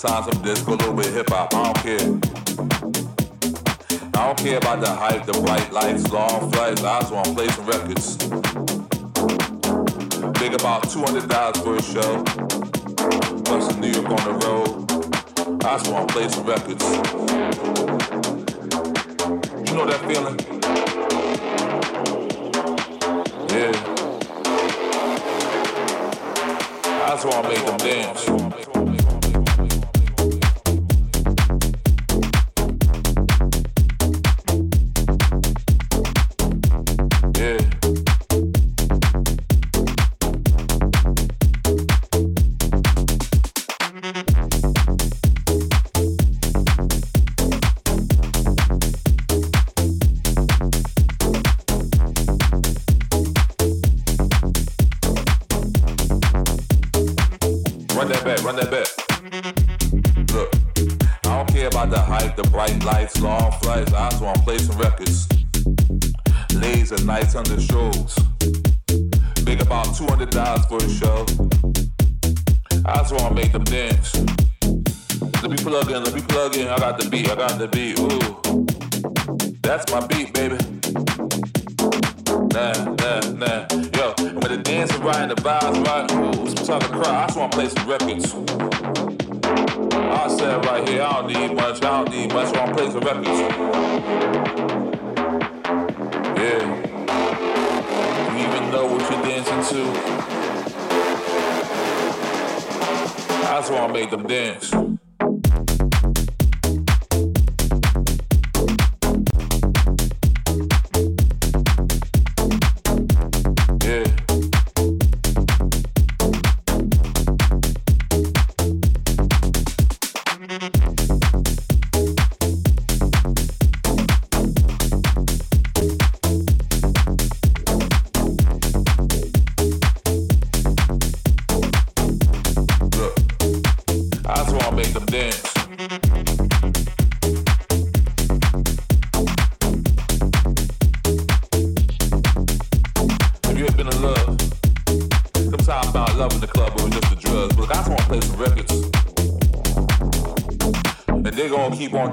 sometimes some disco, a little bit hip hop. I don't care. I don't care about the hype, the bright lights, long flights. I just want to play some records. Big about $200 for a show. Plus New York on the road. I just want to play some records. You know that feeling? Yeah. That's why I make them dance. That's my beat, baby. Nah, nah, nah. Yo, and when the dance is right and the vibes right, ooh, some time to cry. I just wanna play some records. I said right here, I don't need much, I don't need much, I wanna play some records. Yeah. You even know what you're dancing to? I just wanna make them dance.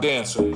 dancer.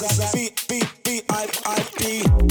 B, B, B, I, I, B.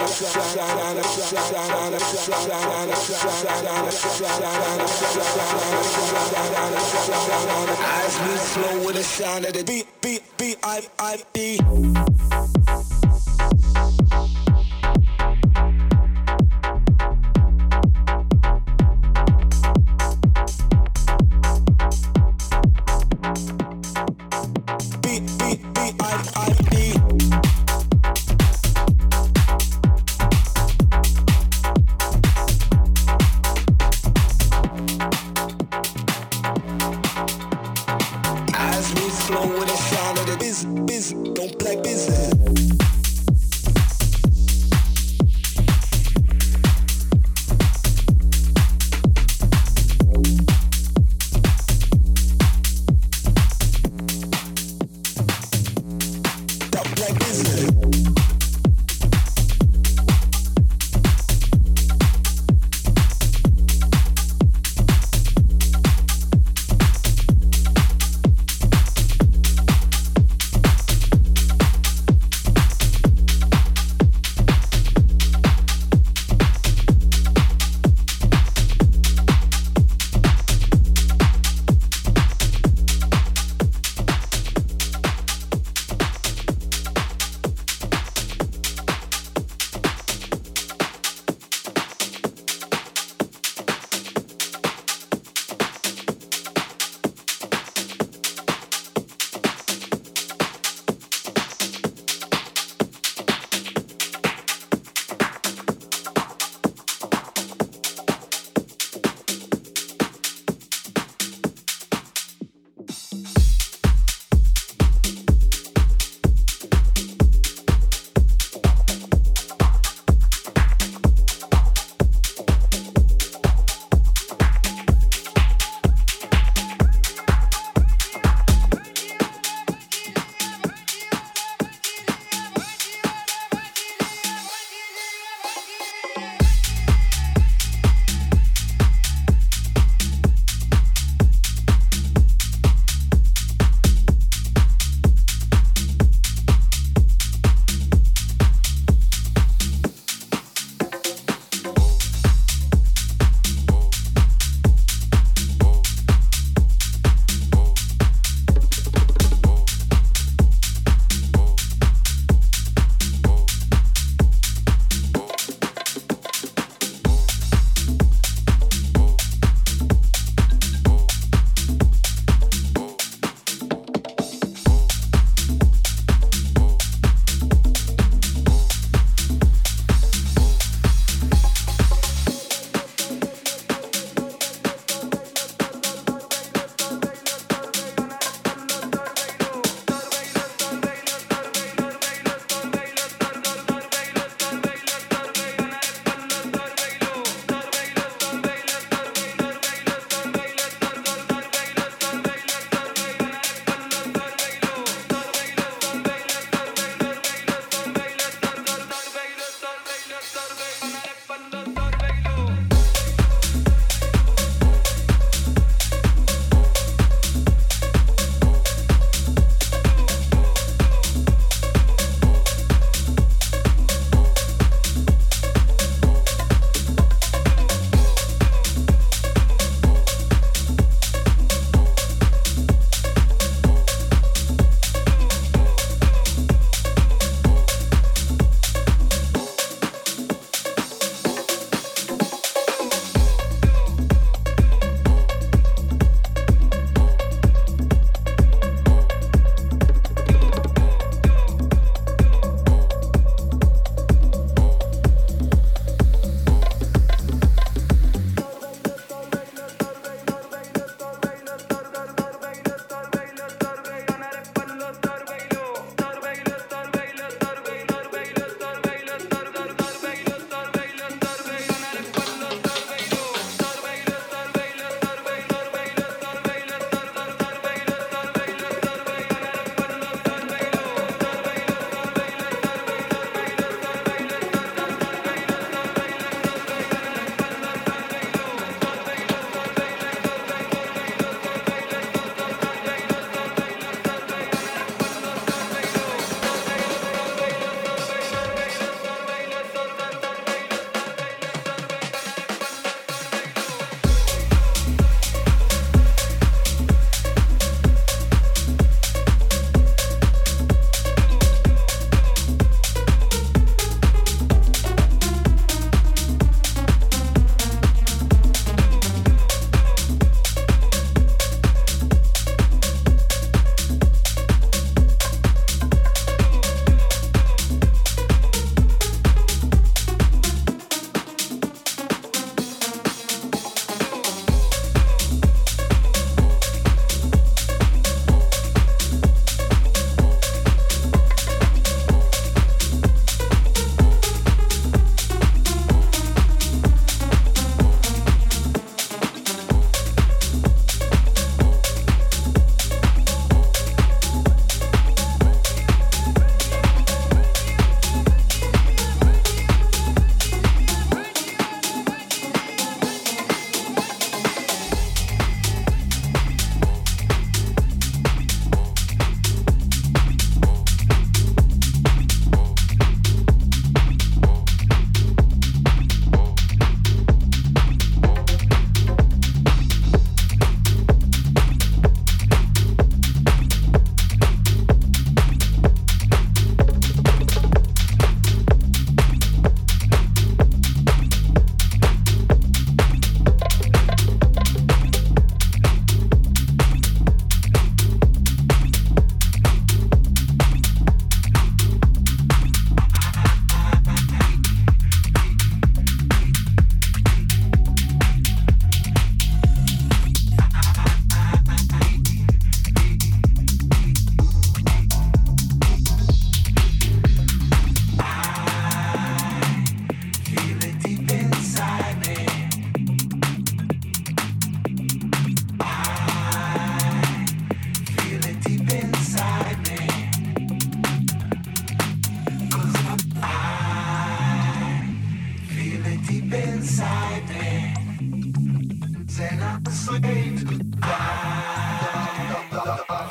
As we flow with the sound of the beat, beat, beat, I, I, beat.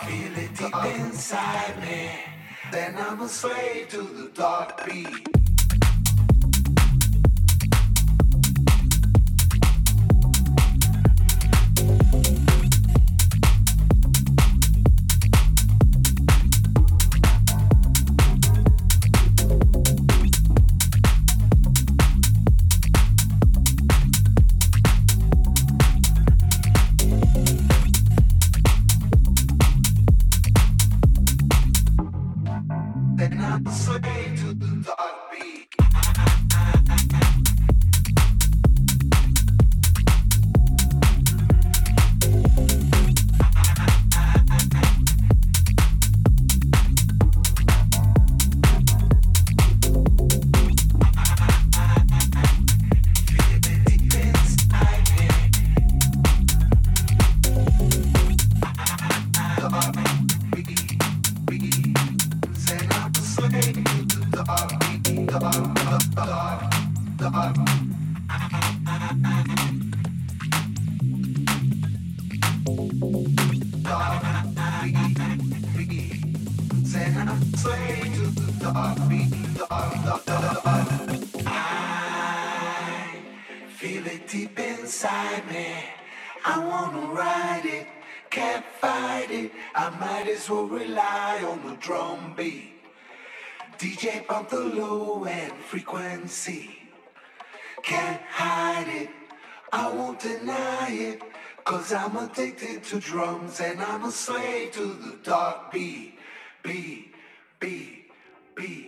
feel it deep inside me. Then I'm a slave to the dark beat. To drums and I'm a slave to the dark beat. Beat, beat, beat,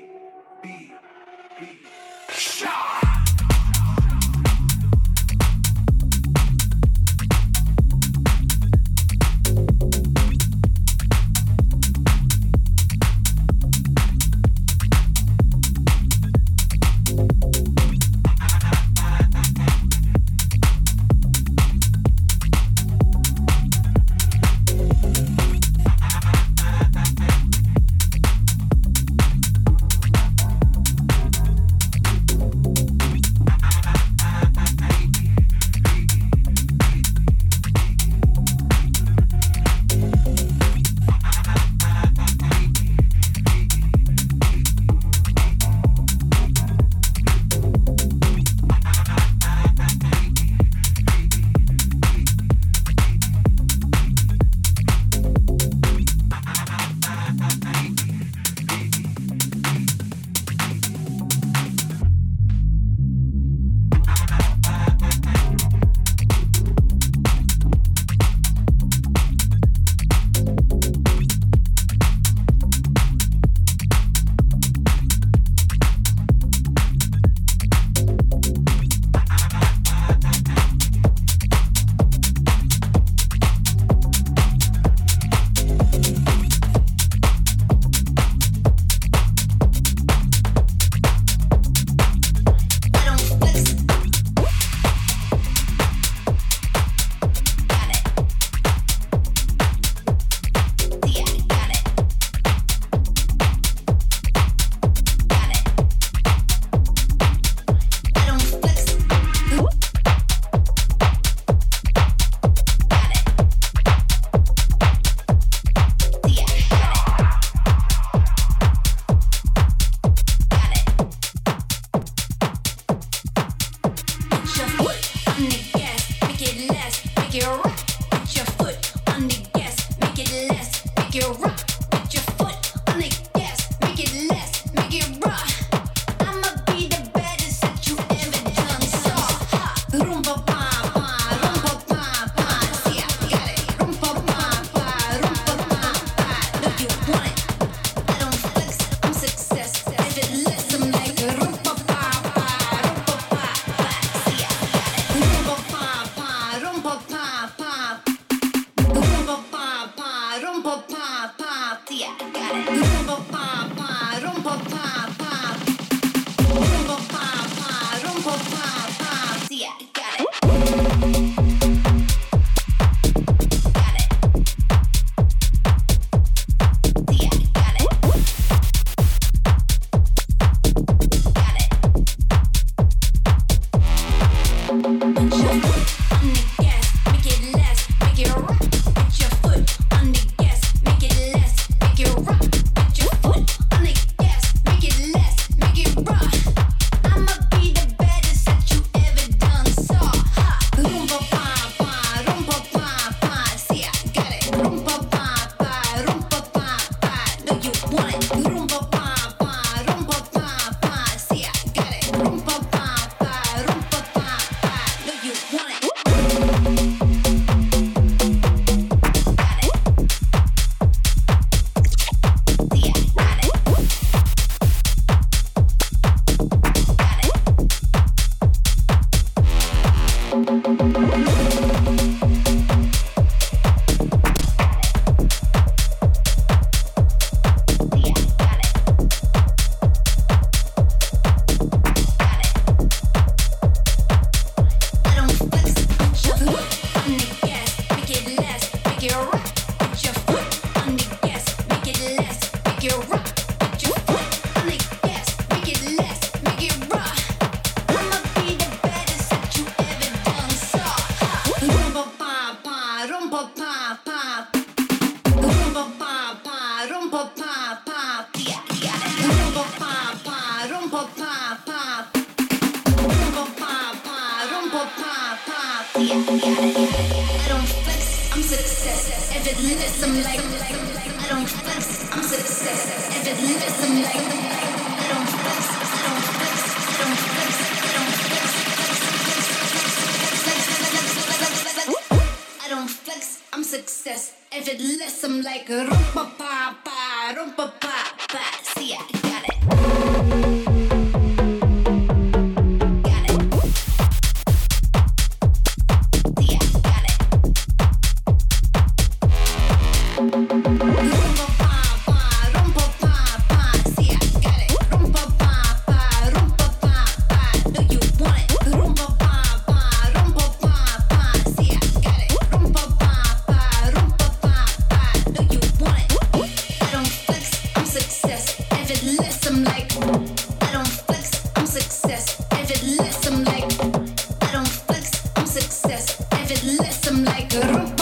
Ella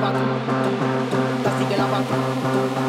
la vaca, cacique la vaca.